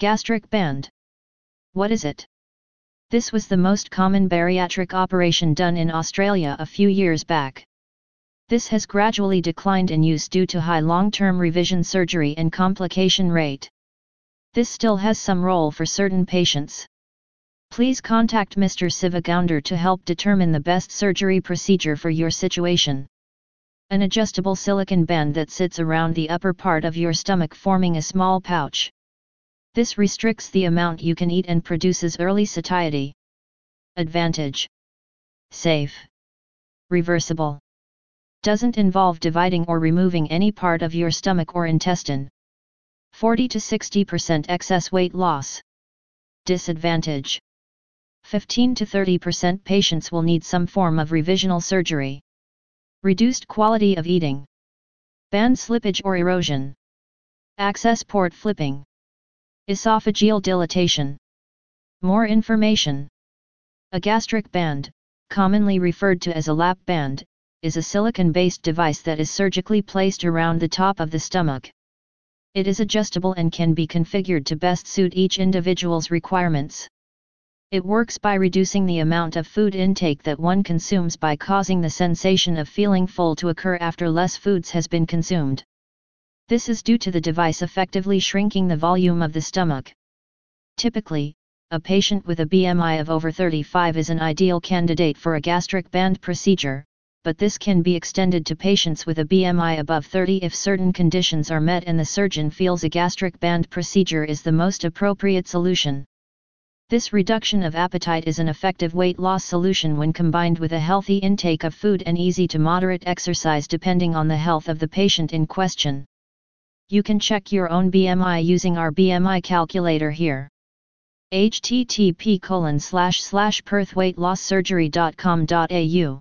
Gastric band. What is it? This was the most common bariatric operation done in Australia a few years back. This has gradually declined in use due to high long-term revision surgery and complication rate. This still has some role for certain patients. Please contact Mr. Sivagounder to help determine the best surgery procedure for your situation. An adjustable silicone band that sits around the upper part of your stomach forming a small pouch. This restricts the amount you can eat and produces early satiety. Advantage Safe. Reversible. Doesn't involve dividing or removing any part of your stomach or intestine. 40 to 60% excess weight loss. Disadvantage 15 to 30% patients will need some form of revisional surgery. Reduced quality of eating. Band slippage or erosion. Access port flipping. Esophageal dilatation. More information. A gastric band, commonly referred to as a lap band, is a silicon-based device that is surgically placed around the top of the stomach. It is adjustable and can be configured to best suit each individual's requirements. It works by reducing the amount of food intake that one consumes by causing the sensation of feeling full to occur after less foods has been consumed. This is due to the device effectively shrinking the volume of the stomach. Typically, a patient with a BMI of over 35 is an ideal candidate for a gastric band procedure, but this can be extended to patients with a BMI above 30 if certain conditions are met and the surgeon feels a gastric band procedure is the most appropriate solution. This reduction of appetite is an effective weight loss solution when combined with a healthy intake of food and easy to moderate exercise depending on the health of the patient in question. You can check your own BMI using our BMI calculator here. http colon slash slash perthweightlosssurgery.com.au